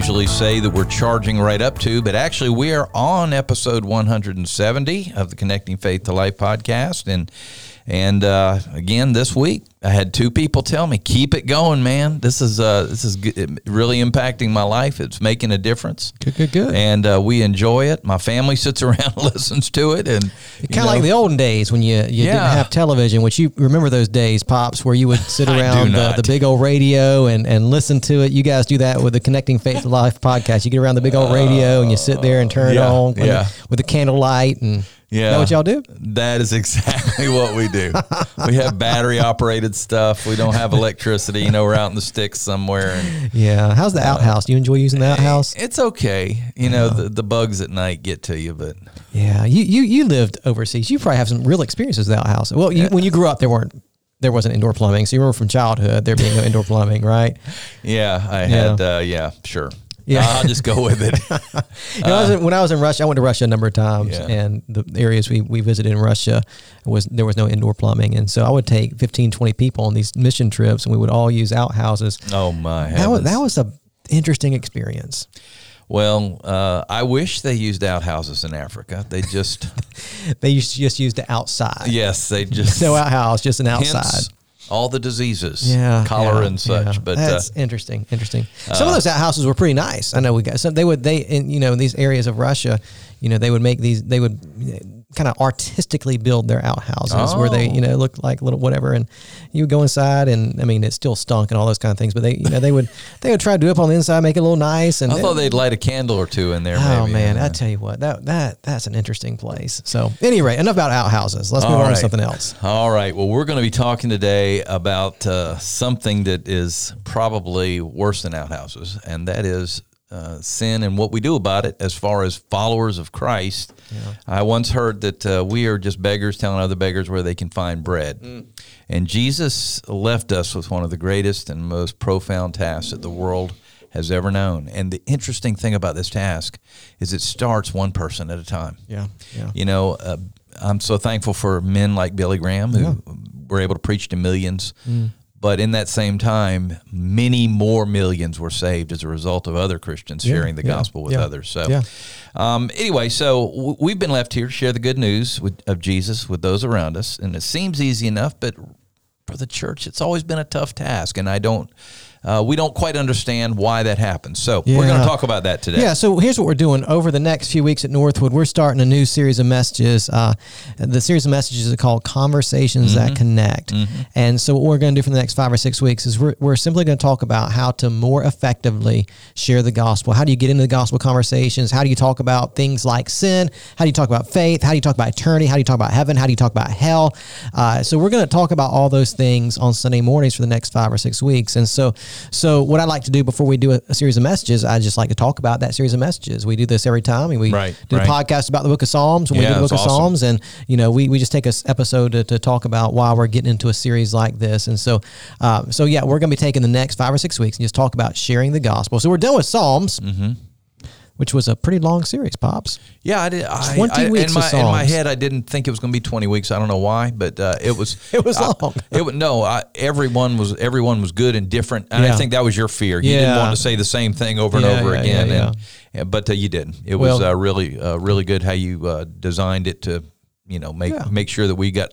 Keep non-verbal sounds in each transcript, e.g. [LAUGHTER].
Usually say that we're charging right up to, but actually we are on episode 170 of the Connecting Faith to Life podcast. And and uh, again, this week I had two people tell me, "Keep it going, man. This is uh, this is really impacting my life. It's making a difference." Good, good, good. And uh, we enjoy it. My family sits [LAUGHS] around and listens to it, and kind of like the olden days when you you yeah. didn't have television. Which you remember those days, pops, where you would sit [LAUGHS] around the, the, big old radio and and listen to it. You guys do that with the Connecting Faith to Life podcast. You get around the big old radio and you sit there and turn yeah, it on yeah. with the candlelight and yeah. Is that what y'all do? That is [LAUGHS] exactly what we do. we have battery operated stuff. We don't have electricity. You know, we're out in the sticks somewhere. And, yeah. How's the outhouse? Do you enjoy using the outhouse? It's okay. You know, the, the bugs at night get to you, but. Yeah. You, you, you lived overseas. You probably have some real experiences with the outhouse. Well, you, when you grew up, there weren't there wasn't indoor plumbing. So you remember from childhood there being no indoor plumbing, right? [LAUGHS] Yeah, I had. Yeah, uh, yeah sure. Yeah, I'll just go with it. [LAUGHS] you know, I in, when I was in Russia, I went to Russia a number of times, yeah. and the areas we, we visited in Russia was there was no indoor plumbing, and so I would take 15, 20 people on these mission trips, and we would all use outhouses. Oh my! Heavens. That was that was a interesting experience. Well, uh, I wish they used outhouses in Africa. They just [LAUGHS] they used just used the outside. Yes, they just [LAUGHS] no outhouse, just an outside. Hence, all the diseases, yeah, cholera yeah, and such. Yeah. But that's uh, interesting. Interesting. Some uh, of those houses were pretty nice. I know we got some. They would they in you know in these areas of Russia, you know they would make these. They would kind of artistically build their outhouses oh. where they you know oh. look like little whatever and you would go inside and I mean it still stunk and all those kind of things but they you know they would they would try to do up on the inside make it a little nice and I thought they'd light a candle or two in there oh maybe. man I tell you what that that that's an interesting place so anyway enough about outhouses let's move all on to something else all right well we're going to be talking today about uh, something that is probably worse than outhouses and that is uh, sin and what we do about it as far as followers of Christ. Yeah. I once heard that uh, we are just beggars telling other beggars where they can find bread. Mm. And Jesus left us with one of the greatest and most profound tasks that the world has ever known. And the interesting thing about this task is it starts one person at a time. Yeah. yeah. You know, uh, I'm so thankful for men like Billy Graham who yeah. were able to preach to millions. Mm. But in that same time, many more millions were saved as a result of other Christians yeah, sharing the yeah, gospel with yeah, others. So, um, anyway, so w- we've been left here to share the good news with, of Jesus with those around us. And it seems easy enough, but for the church, it's always been a tough task. And I don't uh, we don't quite understand why that happens. So yeah. we're going to talk about that today. Yeah. So here's what we're doing over the next few weeks at Northwood. We're starting a new series of messages. Uh, the series of messages is called Conversations mm-hmm. That Connect. Mm-hmm. And so what we're going to do for the next five or six weeks is we're, we're simply going to talk about how to more effectively share the gospel. How do you get into the gospel conversations? How do you talk about things like sin? How do you talk about faith? How do you talk about eternity? How do you talk about heaven? How do you talk about hell? Uh, so we're going to talk about all those things on Sunday mornings for the next five or six weeks. And so so what I like to do before we do a, a, series of messages, I just like to talk about that series of messages. We do this every time, and we right, do right. a podcast about the Book of Psalms when yeah, we do the Book of awesome. Psalms, and you know we, we just take a episode to, to, talk about why we're getting into a series like this. And so, uh, so yeah, we're going to be taking the next five or six weeks and just talk about sharing the gospel. So we're done with Psalms. Mm-hmm which was a pretty long series, pops. Yeah, I did. I, Twenty I, weeks. In my, in my, head, I didn't think it was going to be twenty weeks. I don't know why, but uh, it was. [LAUGHS] it was I, long. it was no. I, everyone was everyone was good and different, and yeah. I think that was your fear. You yeah. didn't want to say the same thing over and over yeah, again, and, but uh, you didn't. It was uh, really uh, really good how you uh, designed it to you know make make sure that we got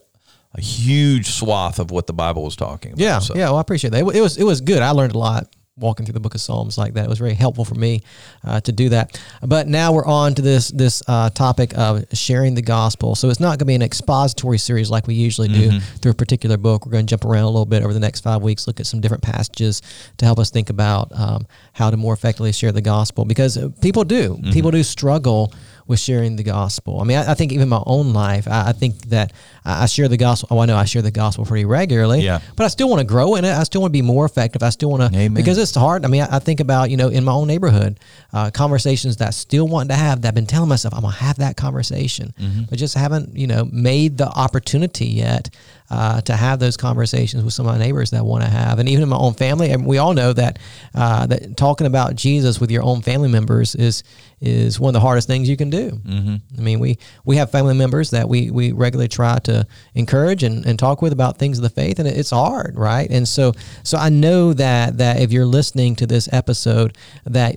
a huge swath of what the Bible was talking about. Yeah, so. yeah. Well, I appreciate that. It was it was good. I learned a lot walking through the book of Psalms like that. It was very helpful for me uh, to do that. But now we're on to this this uh, topic of sharing the gospel. So it's not going to be an expository series like we usually do mm-hmm. through a particular book. We're going to jump around a little bit over the next five weeks, look at some different passages to help us think about um, how to more effectively share the gospel because people do mm-hmm. people do struggle with sharing the gospel. I mean, I, I think even my own life, I, I think that I, I share the gospel. Oh, I know I share the gospel pretty regularly. Yeah. But I still want to grow in it. I still want to be more effective. I still want to because it's hard. I mean, I, think about you know in my own neighborhood, uh, conversations that I still want to have. That I've been telling myself I'm gonna have that conversation, Mm-hmm. but just haven't you know made the opportunity yet uh, to have those conversations with some of my neighbors that I want to have, and even in my own family. And we all know that uh, that talking about Jesus with your own family members is is one of the hardest things you can do. Mm-hmm. I mean, we we have family members that we we regularly try to encourage and, and talk with about things of the faith, and it's hard, right? And so so I know that that if you're listening to this episode, that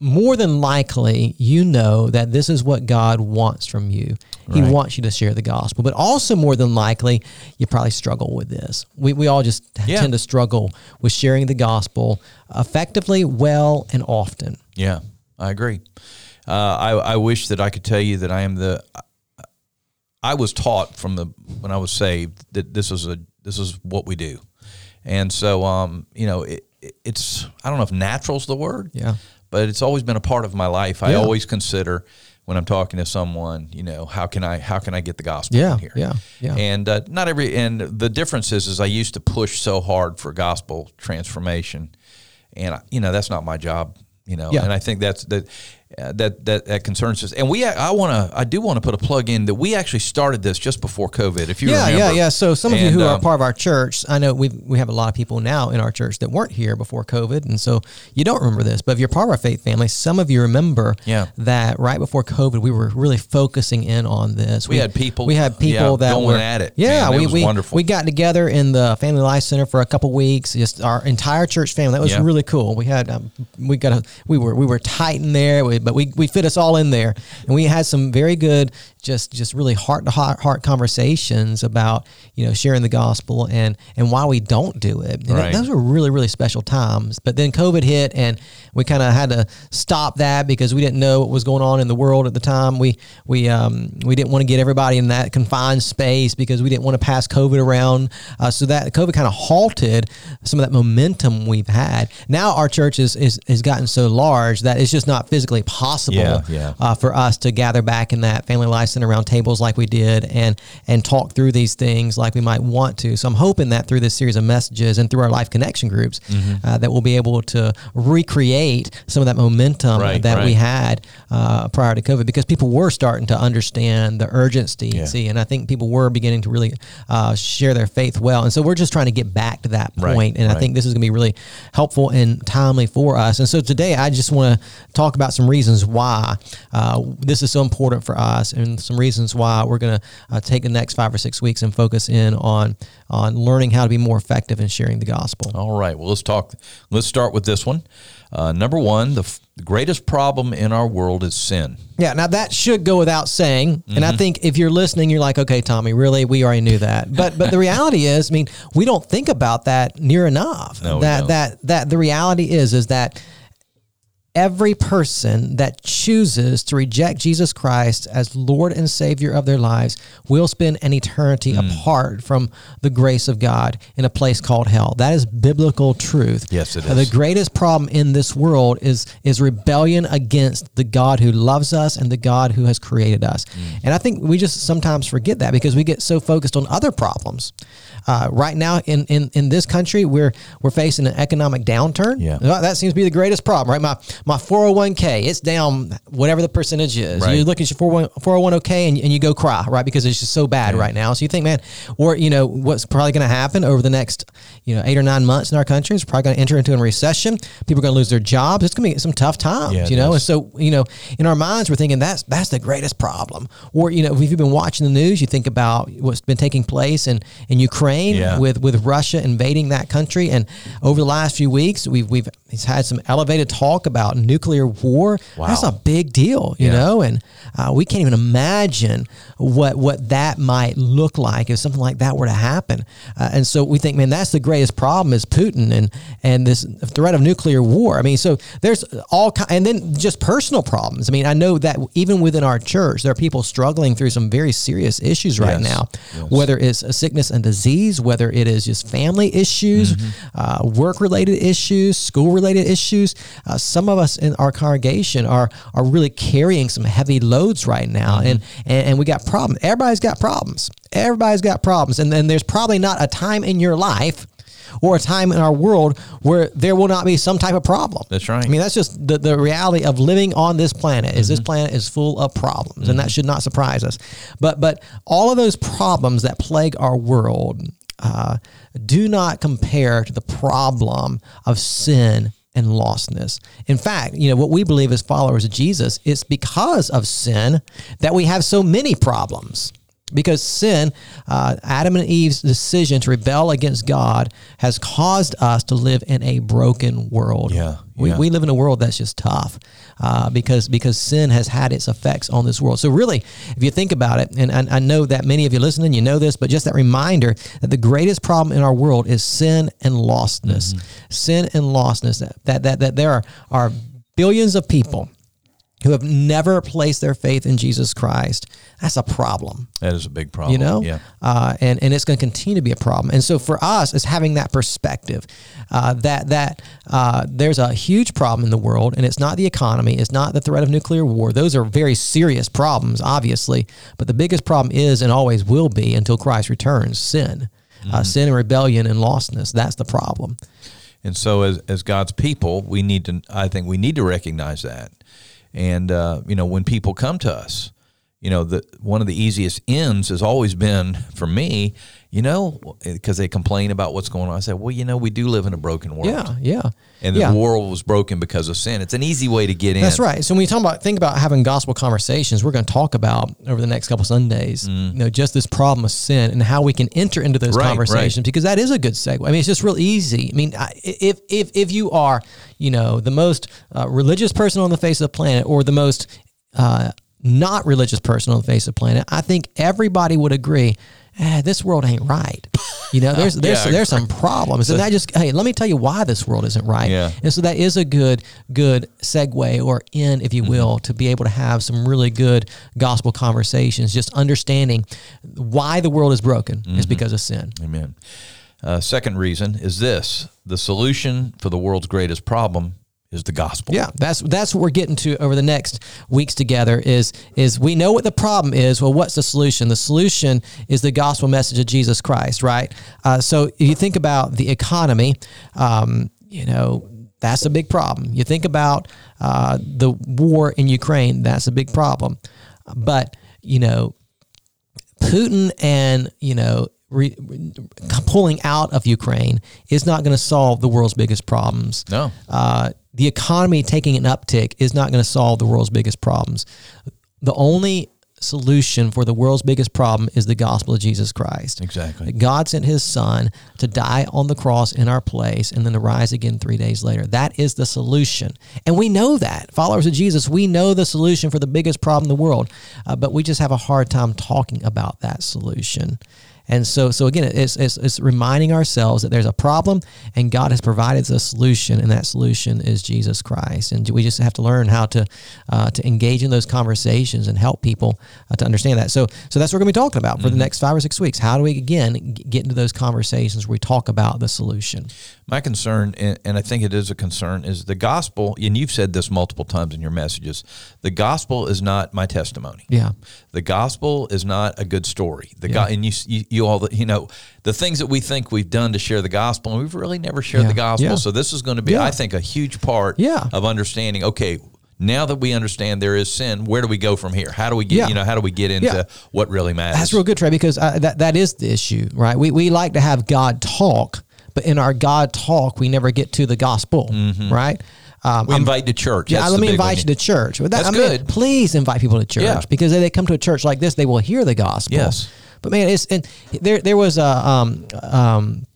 more than likely you know that this is what God wants from you. He Right. wants you to share the gospel, but also more than likely you probably struggle with this. We, we all just Yeah. tend to struggle with sharing the gospel effectively, well, and often. Yeah, I agree. Uh, I, I wish that I could tell you that I am the. I was taught from the when I was saved that this is a this is what we do, and so um you know it, it- it's I don't know if natural's the word Yeah. But it's always been a part of my life. I Yeah. always consider when I'm talking to someone, you know, how can I how can I get the gospel Yeah, in here? yeah, yeah. And uh, not every and the difference is is I used to push so hard for gospel transformation, and I- you know that's not my job. You know, Yeah. and I think that's that. Uh, that that that concerns us, and we I want to I do want to put a plug in that we actually started this just before COVID. If you yeah, remember, yeah, yeah. So some of you And, who are um, part of our church, I know we we have a lot of people now in our church that weren't here before COVID, and so you don't remember this. But if you're part of our faith family, some of you remember Yeah. that right before COVID, we were really focusing in on this. We had people- We had people yeah, that going were at it. Yeah, Man, it we was we, wonderful. we got together in the Family Life Center for a couple weeks. Just our entire church family. That was Yeah. really cool. We had um, we got a we were we were tight in there, we, but we we fit us all in there, and we had some very good, just just really heart to heart heart conversations about you know sharing the gospel and and why we don't do it. And that- those were really really special times. But then COVID hit, and we kind of had to stop that because we didn't know what was going on in the world at the time. We we um we didn't want to get everybody in that confined space because we didn't want to pass COVID around. Uh, so that COVID kind of halted some of that momentum we've had. Now our church is, is has gotten so large that it's just not physically possible Yeah, yeah. Uh, for us to gather back in that family life center around tables like we did and and talk through these things like we might want to. So I'm hoping that through this series of messages and through our life connection groups, Mm-hmm. uh, that we'll be able to recreate some of that momentum Right, that we had uh, prior to COVID because people were starting to understand the urgency. Yeah. See, and I think people were beginning to really uh, share their faith well. And so we're just trying to get back to that Right, point. And I think this is going to be really helpful and timely for us. And so today, I just want to talk about some reasons why uh, this is so important for us, and some reasons why we're going to uh, take the next five or six weeks and focus in on on learning how to be more effective in sharing the gospel. All right. Well, let's talk. Let's start with this one. Uh, number one, the, f- the greatest problem in our world is sin. Yeah, now that should go without saying. And Mm-hmm. I think if you're listening, you're like, okay, Tommy, really? We already knew that. But but the reality is, I mean, we don't think about that near enough. No, we that don't. that that the reality is is that every person that chooses to reject Jesus Christ as Lord and Savior of their lives will spend an eternity Hmm. apart from the grace of God in a place called hell. That is biblical truth. Yes, it Uh. The greatest problem in this world is is rebellion against the God who loves us and the God who has created us. Mm. And I think we just sometimes forget that because we get so focused on other problems. Uh, right now in, in, in this country, we're we're facing an economic downturn. Yeah. That seems to be the greatest problem, right? My my 401k, it's down whatever the percentage is. Right. You look at your 401k and, and you go cry, right? Because it's just so bad right now. So you think, man, or you know, what's probably going to happen over the next, you know, eight or nine months in our country is probably going to enter into a recession. People are going to lose their jobs. It's going to be some tough times, Yeah, you know. is. And so, you know, in our minds, we're thinking that's that's the greatest problem. Or you know, if you've been watching the news, you think about what's been taking place in in Ukraine Yeah. with with Russia invading that country, and over the last few weeks, we've we've he's had some elevated talk about nuclear war. Wow. That's a big deal, you Yeah. know, and uh, we can't even imagine what what that might look like if something like that were to happen. Uh, and so we think, man, that's the greatest problem is Putin and and this threat of nuclear war. I mean, so there's all ki- and then just personal problems. I mean, I know that even within our church, there are people struggling through some very serious issues right Yes. now, Yes. whether it's a sickness and disease, whether it is just family issues, Mm-hmm. uh, work related issues, school related issues. Uh, some of us in our congregation are are really carrying some heavy loads right now, and, and and we got problems. Everybody's got problems. Everybody's got problems, and then there's probably not a time in your life or a time in our world where there will not be some type of problem. That's right. I mean, that's just the, the reality of living on this planet. Is this planet is full of problems, and that should not surprise us. But but all of those problems that plague our world uh, do not compare to the problem of sin and lostness. In fact, you know what we believe as followers of Jesus, it's because of sin that we have so many problems. Because sin, uh, Adam and Eve's decision to rebel against God, has caused us to live in a broken world. Yeah, We, yeah. we live in a world that's just tough uh, because because sin has had its effects on this world. So really, if you think about it, and I, I know that many of you listening, you know this, but just that reminder that the greatest problem in our world is sin and lostness. Sin and lostness. That that that, that there are, are billions of people who have never placed their faith in Jesus Christ. That's a problem That is a big problem. you know Yeah. uh, and and it's going to continue to be a problem and so for us is having that perspective uh, that that uh, there's a huge problem in the world and it's not the economy it's not the threat of nuclear war those are very serious problems obviously but the biggest problem is and always will be until Christ returns sin uh, sin and rebellion and lostness that's the problem And so, as, as God's people, we need to, I think we need to recognize that. And, uh, you know, when people come to us, you know, the, one of the easiest ends has always been for me, you know, because they complain about what's going on. I said, well, you know, we do live in a broken world. yeah yeah And the yeah. world was broken because of sin. It's an easy way to get in. That's right. So when you talk about think about having gospel conversations, we're going to talk about over the next couple Sundays, you know, just this problem of sin and how we can enter into those Mm. Right, right. conversations because that is a good segue. I mean, it's just real easy. I mean, if if if you are, you know, the most uh, religious person on the face of the planet or the most uh, not religious person on the face of the planet, I think everybody would agree. Eh, this world ain't right. You know, there's there's [LAUGHS] Yeah, there's some problems, and that just hey, let me tell you why this world isn't right. Yeah. And so that is a good good segue or in, if you Mm-hmm. will, to be able to have some really good gospel conversations. Just understanding why the world is broken is Mm-hmm. because of sin. Amen. Uh, second reason is this the solution for the world's greatest problem is the gospel. Yeah, that's that's what we're getting to over the next weeks together. Is is we know what the problem is. Well, what's the solution? The solution is the gospel message of Jesus Christ, right? Uh, so if you think about the economy, um, you know. That's a big problem. You think about uh, the war in Ukraine. That's a big problem. But you know, Putin and you know re, re- pulling out of Ukraine is not going to solve the world's biggest problems. No. Uh, the economy taking an uptick is not going to solve the world's biggest problems. The only solution for the world's biggest problem is the gospel of Jesus Christ. Exactly. God sent his son to die on the cross in our place and then to rise again three days later. That is the solution. And we know that. Followers of Jesus, we know the solution for the biggest problem in the world, uh, but we just have a hard time talking about that solution. And so, so again, it's, it's, it's reminding ourselves that there's a problem and God has provided the solution, and that solution is Jesus Christ. And we just have to learn how to uh, to engage in those conversations and help people uh, to understand that. So, so that's what we're going to be talking about for the next five or six weeks. How do we again get into those conversations where we talk about the solution? My concern, and I think it is a concern, is the gospel, and you've said this multiple times in your messages the gospel is not my testimony. Yeah, The gospel is not a good story. The go- and you, you you all the, you know the things that we think we've done to share the gospel, and we've really never shared Yeah. the gospel. Yeah. So this is going to be, Yeah. I think, a huge part of understanding. Okay, now that we understand there is sin, where do we go from here? How do we get Yeah. you know how do we get into Yeah. what really matters? That's real good, Trey, because uh, that that is the issue, right? We we like to have God talk, but in our God talk, we never get to the gospel, right? Um, We invite to church. Yeah, That's let me one. invite you to church. That, That's I mean, good. Please invite people to church Yeah. because if they come to a church like this, they will hear the gospel. Yes. But man, it's and there there was a um um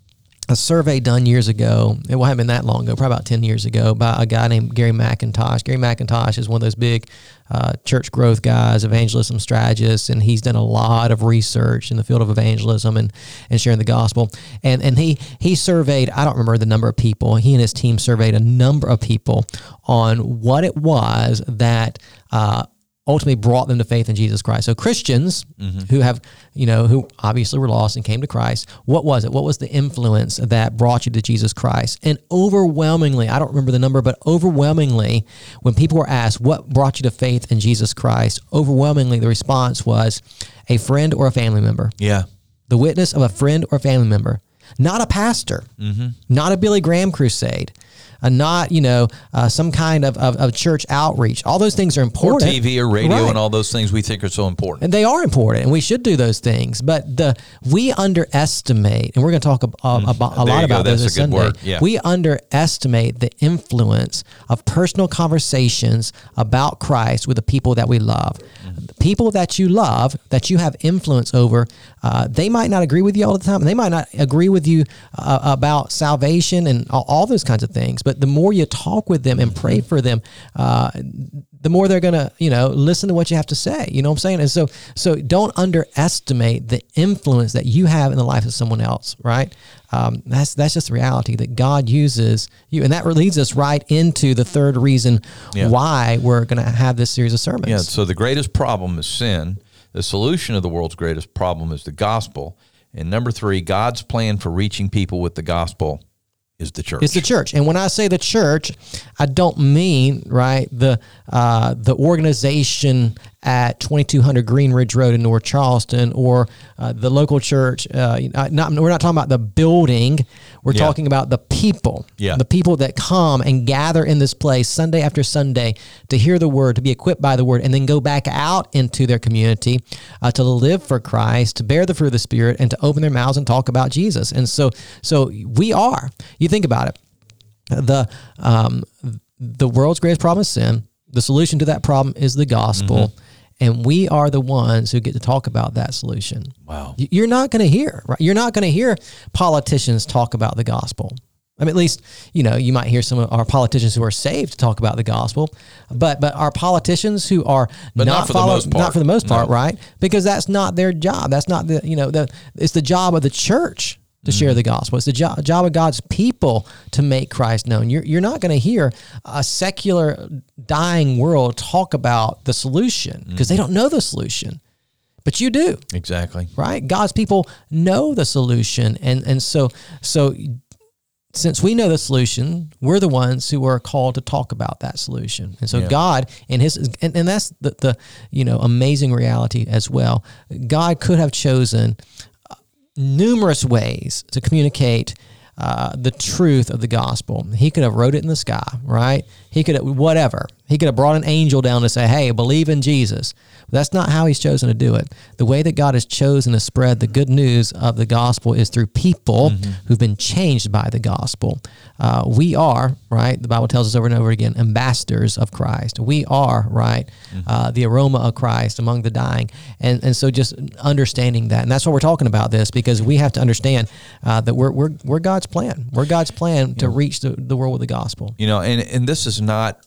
a survey done years ago. It hasn't been that long ago, probably about ten years ago, by a guy named Gary McIntosh. Gary McIntosh is one of those big uh, church growth guys, evangelism strategists, and he's done a lot of research in the field of evangelism and, and sharing the gospel. And and he he surveyed I don't remember the number of people. He and his team surveyed a number of people on what it was that. Uh, ultimately brought them to faith in Jesus Christ. So Christians mm-hmm. who have, you know, who obviously were lost and came to Christ, what was it? What was the influence that brought you to Jesus Christ? And overwhelmingly, I don't remember the number, but overwhelmingly, when people were asked what brought you to faith in Jesus Christ, overwhelmingly the response was a friend or a family member. Yeah. The witness of a friend or a family member, not a pastor, mm-hmm. not a Billy Graham crusade, uh, not you know uh, some kind of, of, of church outreach. All those things are important. Or. TV or radio Right. and all those things we think are so important. And they are important, and we should do those things. But the we underestimate, and we're going to talk uh, about a Mm-hmm. Lot about this That's a good Sunday. word. Yeah. We underestimate the influence of personal conversations about Christ with the people that we love. The people that you love, that you have influence over, uh, they might not agree with you all the time. They might not agree with you uh, about salvation and all, all those kinds of things. But the more you talk with them and pray for them, uh, the more they're going to, you know, listen to what you have to say. You know what I'm saying? And so, so don't underestimate the influence that you have in the life of someone else, right? Um, that's that's just the reality that God uses you, and that leads us right into the third reason Yeah. why we're going to have this series of sermons. Yeah. So the greatest problem is sin. The solution of the world's greatest problem is the gospel. And number three, God's plan for reaching people with the gospel is the church. It's the church, and when I say the church, I don't mean right the uh, the organization at 2200 Green Ridge Road in North Charleston or uh, the local church. Uh, not we're not talking about the building. We're Yeah. talking about the people. Yeah. the people that come and gather in this place Sunday after Sunday to hear the word, to be equipped by the word, and then go back out into their community uh, to live for Christ, to bear the fruit of the Spirit, and to open their mouths and talk about Jesus. And so, so we are. You think about it the um, the world's greatest problem is sin. The solution to that problem is the gospel, Mm-hmm. And we are the ones who get to talk about that solution. Wow. You're not going to hear right. You're not going to hear politicians talk about the gospel. I mean, at least you know you might hear some of our politicians who are saved talk about the gospel, but but our politicians who are But not for the most part. not for the most part, No. right? Because that's not their job. That's not the you know the it's the job of the church to Mm-hmm. share the gospel. It's the jo- job of God's people to make Christ known. You're you're not going to hear a secular dying world talk about the solution because Mm-hmm. they don't know the solution, but you do Exactly. right? God's people know the solution, and and so so since we know the solution, we're the ones who are called to talk about that solution. And so Yeah. God and his and, and that's the, the you know amazing reality as well. God could have chosen numerous ways to communicate uh, the truth of the gospel. He could have wrote it in the sky, right? He could have whatever. He could have brought an angel down to say, "Hey, believe in Jesus." But that's not how he's chosen to do it. The way that God has chosen to spread the good news of the gospel is through people who've been changed by the gospel. Uh, we are right. The Bible tells us over and over again, ambassadors of Christ. We are right, uh, the aroma of Christ among the dying, and and so just understanding that, and that's why we're talking about this because we have to understand uh, that we're we're we're God's plan. We're God's plan to reach the, the world with the gospel. You know, and and this is not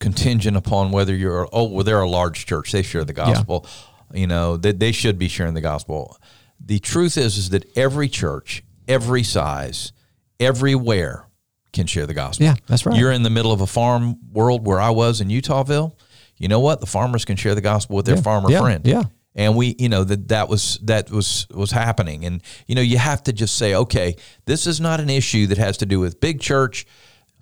contingent upon whether you're oh well they're a large church. They share the gospel. You know that they, should be sharing the gospel. The truth is is that every church every size everywhere can share the gospel. Yeah, that's right. you're in the middle of a farm world where i was in utahville. You know what? The farmers can share the gospel with their farmer Yeah, friend. Yeah. and we you know that that was that was was happening. And you know you have to just say okay this is not an issue that has to do with big church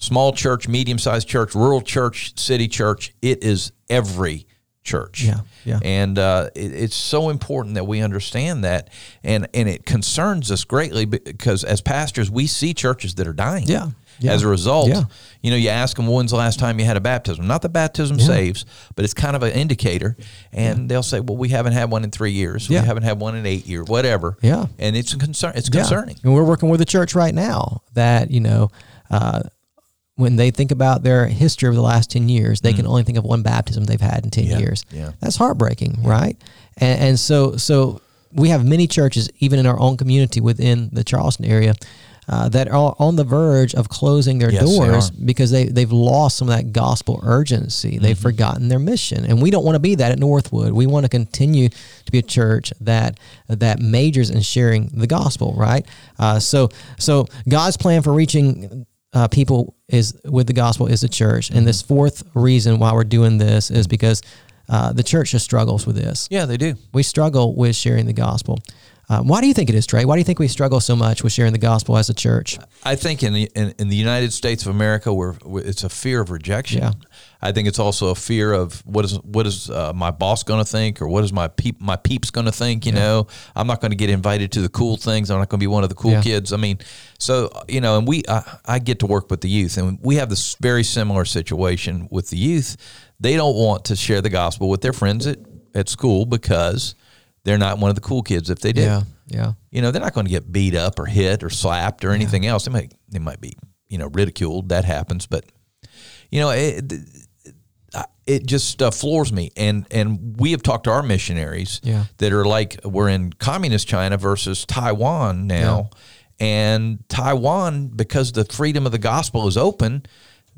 small church medium-sized church rural church city church it is every church Yeah, yeah. and uh, it, it's so important that we understand that and and it concerns us greatly because as pastors we see churches that are dying Yeah, yeah. as a result Yeah. you know you ask them when's the last time you had a baptism not that baptism saves but it's kind of an indicator and they'll say well we haven't had one in three years Yeah. we haven't had one in eight years whatever Yeah. and it's a concern it's Yeah. concerning And we're working with a church right now that, you know, uh, when they think about their history over the last 10 years, they can only think of one baptism they've had in 10 Mm. Yeah, years. yeah. That's heartbreaking, right? And, and so, so we have many churches, even in our own community within the Charleston area, uh, that are on the verge of closing their Yes, doors are. because they, they've lost some of that gospel urgency. They've Mm-hmm. forgotten their mission. And we don't want to be that at Northwood. We want to continue to be a church that that majors in sharing the gospel, right? Uh, so so God's plan for reaching uh, people is with the gospel is the church. And this fourth reason why we're doing this is because uh, the church just struggles with this. Yeah, they do. We struggle with sharing the gospel. Um, why do you think it is, Trey? Why do you think we struggle so much with sharing the gospel as a church? I think in the, in, in the United States of America, where it's a fear of rejection. Yeah. I think it's also a fear of what is what is uh, my boss going to think, or what is my peep my peeps going to think. You yeah. know, I'm not going to get invited to the cool things. I'm not going to be one of the cool yeah. kids. I mean, so you know, and we I, I get to work with the youth, and we have this very similar situation with the youth. They don't want to share the gospel with their friends at at school because they're not one of the cool kids if they do. Yeah, yeah. You know, they're not going to get beat up or hit or slapped or anything yeah. else. They might they might be you know ridiculed. That happens, but you know it it just uh, floors me. And and we have talked to our missionaries yeah. that are like we're in communist China versus Taiwan now, yeah. and Taiwan because the freedom of the gospel is open.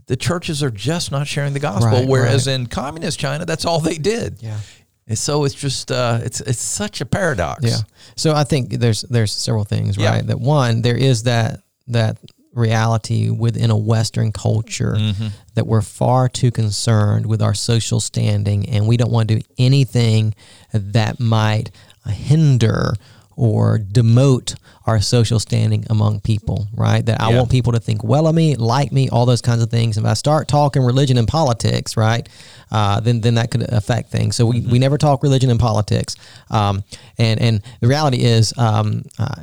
The churches are just not sharing the gospel, right, whereas right. in communist China, that's all they did. Yeah. And so it's just uh, it's it's such a paradox. Yeah. So I think there's there's several things, right? Yeah. That one, there is that that reality within a Western culture mm-hmm. that we're far too concerned with our social standing, and we don't want to do anything that might hinder or demote our social standing among people, right? That I yeah. want people to think well of me, like me, all those kinds of things. If I start talking religion and politics, right, uh, then then that could affect things. So we, mm-hmm. we never talk religion and politics. Um, and and the reality is, um, uh,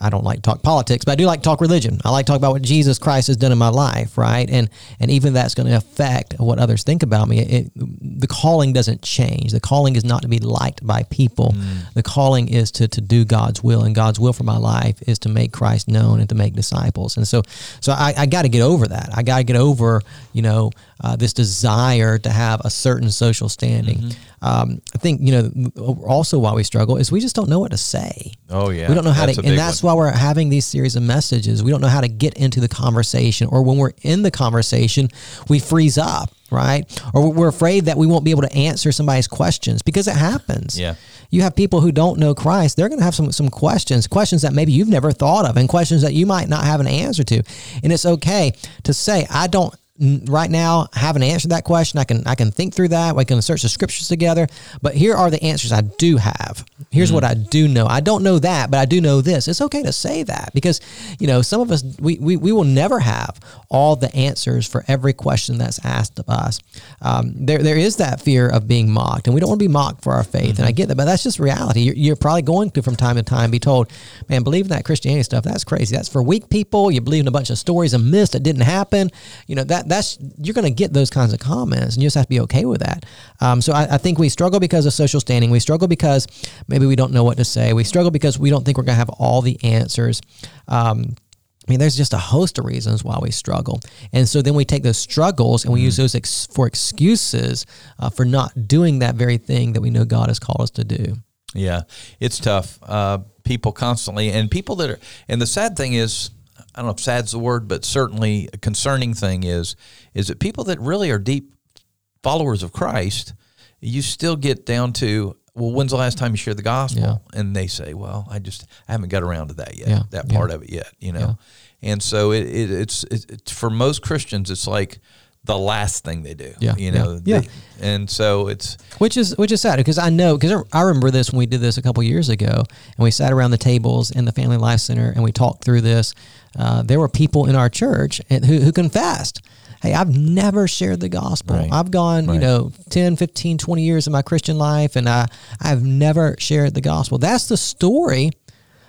I don't like to talk politics, but I do like to talk religion. I like to talk about what Jesus Christ has done in my life, right? And and even that's going to affect what others think about me. It, the calling doesn't change. The calling is not to be liked by people. Mm. The calling is to to do God's will, and God's will for my life life is to make Christ known and to make disciples. And so, so I, I got to get over that. I got to get over, you know, uh, this desire to have a certain social standing. Mm-hmm. Um, I think, you know, also why we struggle is we just don't know what to say. Oh yeah, we don't know how that's to, and that's one. why we're having these series of messages. We don't know how to get into the conversation, or when we're in the conversation, we freeze up right? Or we're afraid that we won't be able to answer somebody's questions because it happens. Yeah. You have people who don't know Christ, they're going to have some some questions, questions that maybe you've never thought of and questions that you might not have an answer to. And it's okay to say I don't right now I haven't answered that question. I can I can think through that. We can search the scriptures together. But here are the answers I do have. Here's mm what I do know. I don't know that, but I do know this. It's okay to say that because you know some of us we we, we will never have all the answers for every question that's asked of us. Um, there there is that fear of being mocked, and we don't want to be mocked for our faith. Mm-hmm. And I get that, but that's just reality. You're, you're, probably going to from time to time be told, "Man, believe in that Christianity stuff. That's crazy. That's for weak people. You believe in a bunch of stories and myths that didn't happen. You know that that's you're going to get those kinds of comments, and you just have to be okay with that. Um, so I, I, think we struggle because of social standing. We struggle because maybe we don't know what to say. We struggle because we don't think we're going to have all the answers. Um, I mean, there's just a host of reasons why we struggle. And so then we take those struggles and we mm. use those ex- for excuses uh, for not doing that very thing that we know God has called us to do. Yeah, it's tough. Uh, people constantly, and people that are, and the sad thing is, I don't know if sad's the word, but certainly a concerning thing is is that people that really are deep followers of Christ, you still get down to well, when's the last time you shared the gospel? Yeah. And they say, well, I just I haven't got around to that yet, yeah. that part yeah. of it yet, you know. And so it, it it's it, for most Christians, it's like the last thing they do. Yeah, you know. Yeah. They, and so it's which is which is sad because I know because I remember this when we did this a couple years ago and we sat around the tables in the Family Life Center and we talked through this. Uh, there were people in our church who, who confessed hey i've never shared the gospel right. i've gone right. you know 10 15 20 years of my christian life and i i've never shared the gospel that's the story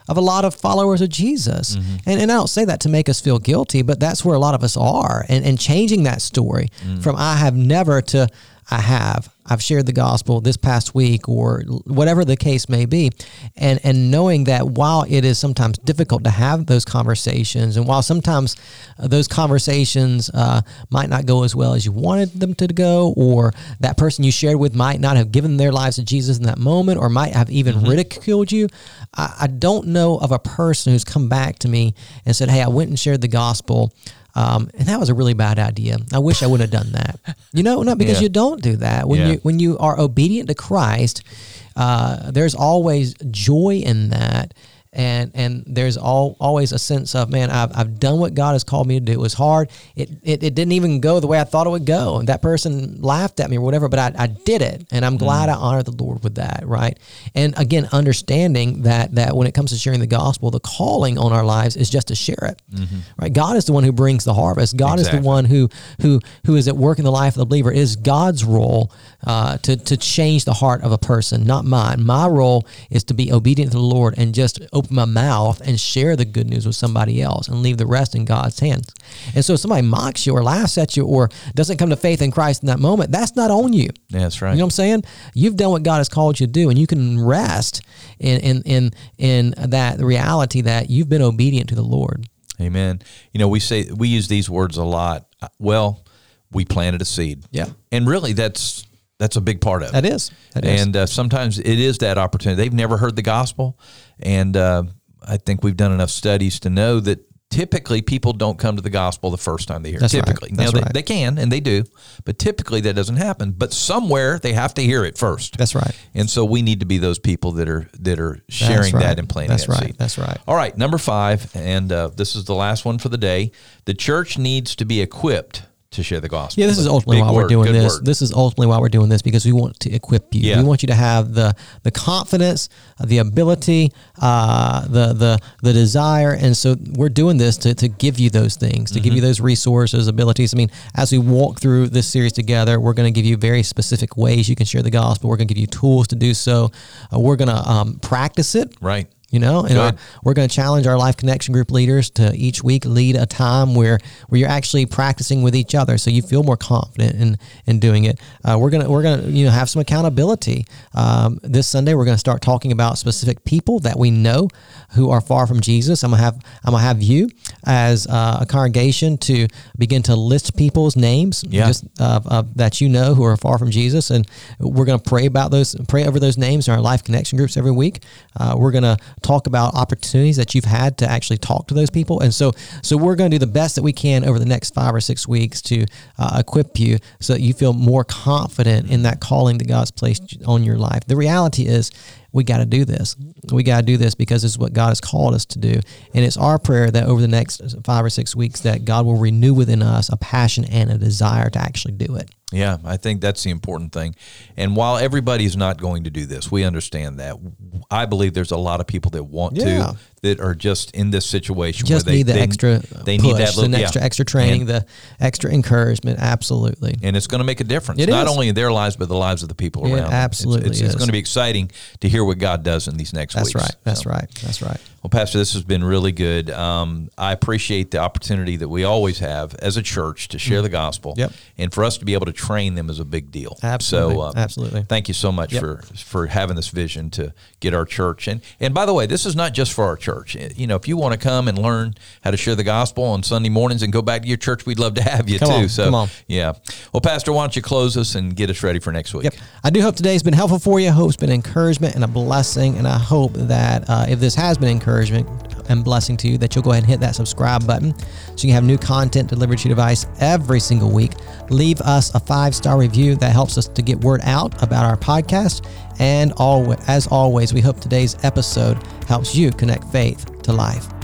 of a lot of followers of Jesus. Mm-hmm. And, and I don't say that to make us feel guilty, but that's where a lot of us are. And, and changing that story mm. from I have never to I have. I've shared the gospel this past week or whatever the case may be. And and knowing that while it is sometimes difficult to have those conversations and while sometimes uh, those conversations uh, might not go as well as you wanted them to go or that person you shared with might not have given their lives to Jesus in that moment or might have even mm-hmm. ridiculed you, I, I don't know of a person who's come back to me and said, hey, I went and shared the gospel um, and that was a really bad idea. I wish I wouldn't have done that. You know, not because yeah. you don't do that. When yeah. you when you are obedient to Christ, uh, there's always joy in that. And and there's all always a sense of man I've, I've done what god has called me to do. It was hard. It, it, it didn't even go the way i thought it would go. And that person laughed at me or whatever but i, I did it. And i'm glad mm. i honored the lord with that right? And again understanding that that when it comes to sharing the gospel the calling on our lives is just to share it mm-hmm. right? God is the one who brings the harvest. God is the one who who who is at work in the life of the believer. It is god's role uh, to to change the heart of a person not mine my role is to be obedient to the lord and just open my mouth and share the good news with somebody else and leave the rest in god's hands and so if somebody mocks you or laughs at you or doesn't come to faith in christ in that moment that's not on you Yeah, that's right. you know what I'm saying? You've done what God has called you to do, and you can rest in in in in that reality that you've been obedient to the Lord. Amen. You know, we say we use these words a lot. Well, we planted a seed. Yeah. and really, that's that's a big part of it. That is. That is. and uh, sometimes it is that opportunity. They've never heard the gospel, and uh, I think we've done enough studies to know that typically people don't come to the gospel the first time they hear. it. That's right. typically, That's now they, right. they can and they do, but typically that doesn't happen. But somewhere they have to hear it first. That's right. And so we need to be those people that are that are sharing right. that and planting That's that right. seed. That's right. All right, number five, and uh, this is the last one for the day. The church needs to be equipped to share the gospel. Yeah, this is ultimately why word, we're doing this. word. This is ultimately why we're doing this because we want to equip you. Yeah. We want you to have the the confidence, the ability, uh, the the the desire, and so we're doing this to, to give you those things, to give Mm-hmm. you those resources, abilities. I mean, as we walk through this series together, we're going to give you very specific ways you can share the gospel. We're going to give you tools to do so. Uh, we're going to um, practice it. Right. You know, and our, Good. we're going to challenge our life connection group leaders to each week lead a time where where you're actually practicing with each other, so you feel more confident in in doing it. Uh, we're gonna we're gonna you know have some accountability. Um, this Sunday, we're going to start talking about specific people that we know who are far from Jesus. I'm gonna have I'm gonna have you as uh, a congregation to begin to list people's names, Yeah. just uh, uh, that you know who are far from Jesus, and we're going to pray about those, pray over those names in our life connection groups every week. Uh, we're going to talk about opportunities that you've had to actually talk to those people, and so so we're going to do the best that we can over the next five or six weeks to uh, equip you so that you feel more confident in that calling that God's placed on your life. The reality is. We got to do this. We got to do this because it's what God has called us to do. And it's our prayer that over the next five or six weeks that God will renew within us a passion and a desire to actually do it. Yeah, I think that's the important thing. And while everybody's not going to do this, we understand that. I believe there's a lot of people that want Yeah. to that are just in this situation Just where they need the they, extra they push, need that little the yeah. extra extra training, And- the extra encouragement. Absolutely. and it's going to make a difference, It not is. only in their lives but the lives of the people It around. them. absolutely it's, it's, it's going to be exciting to hear what God does in these next That's weeks. That's right. That's So- right. That's right. Well, Pastor, this has been really good. Um, I appreciate the opportunity that we always have as a church to share the gospel, Mm. Yep. and for us to be able to train them is a big deal. Absolutely. So, uh, Absolutely. Thank you so much Yep. for for having this vision to get our church. And and by the way, this is not just for our church. You know, if you want to come and learn how to share the gospel on Sunday mornings and go back to your church, we'd love to have you Come too. on, so, come on. yeah. Well, Pastor, why don't you close us and get us ready for next week? Yep. I do hope today's been helpful for you. I hope it's been encouragement and a blessing. And I hope that uh, if this has been encouragement and blessing to you, that you'll go ahead and hit that subscribe button so you can have new content delivered to your device every single week. Leave us a five star review that helps us to get word out about our podcast. And as always, we hope today's episode helps you connect faith to life.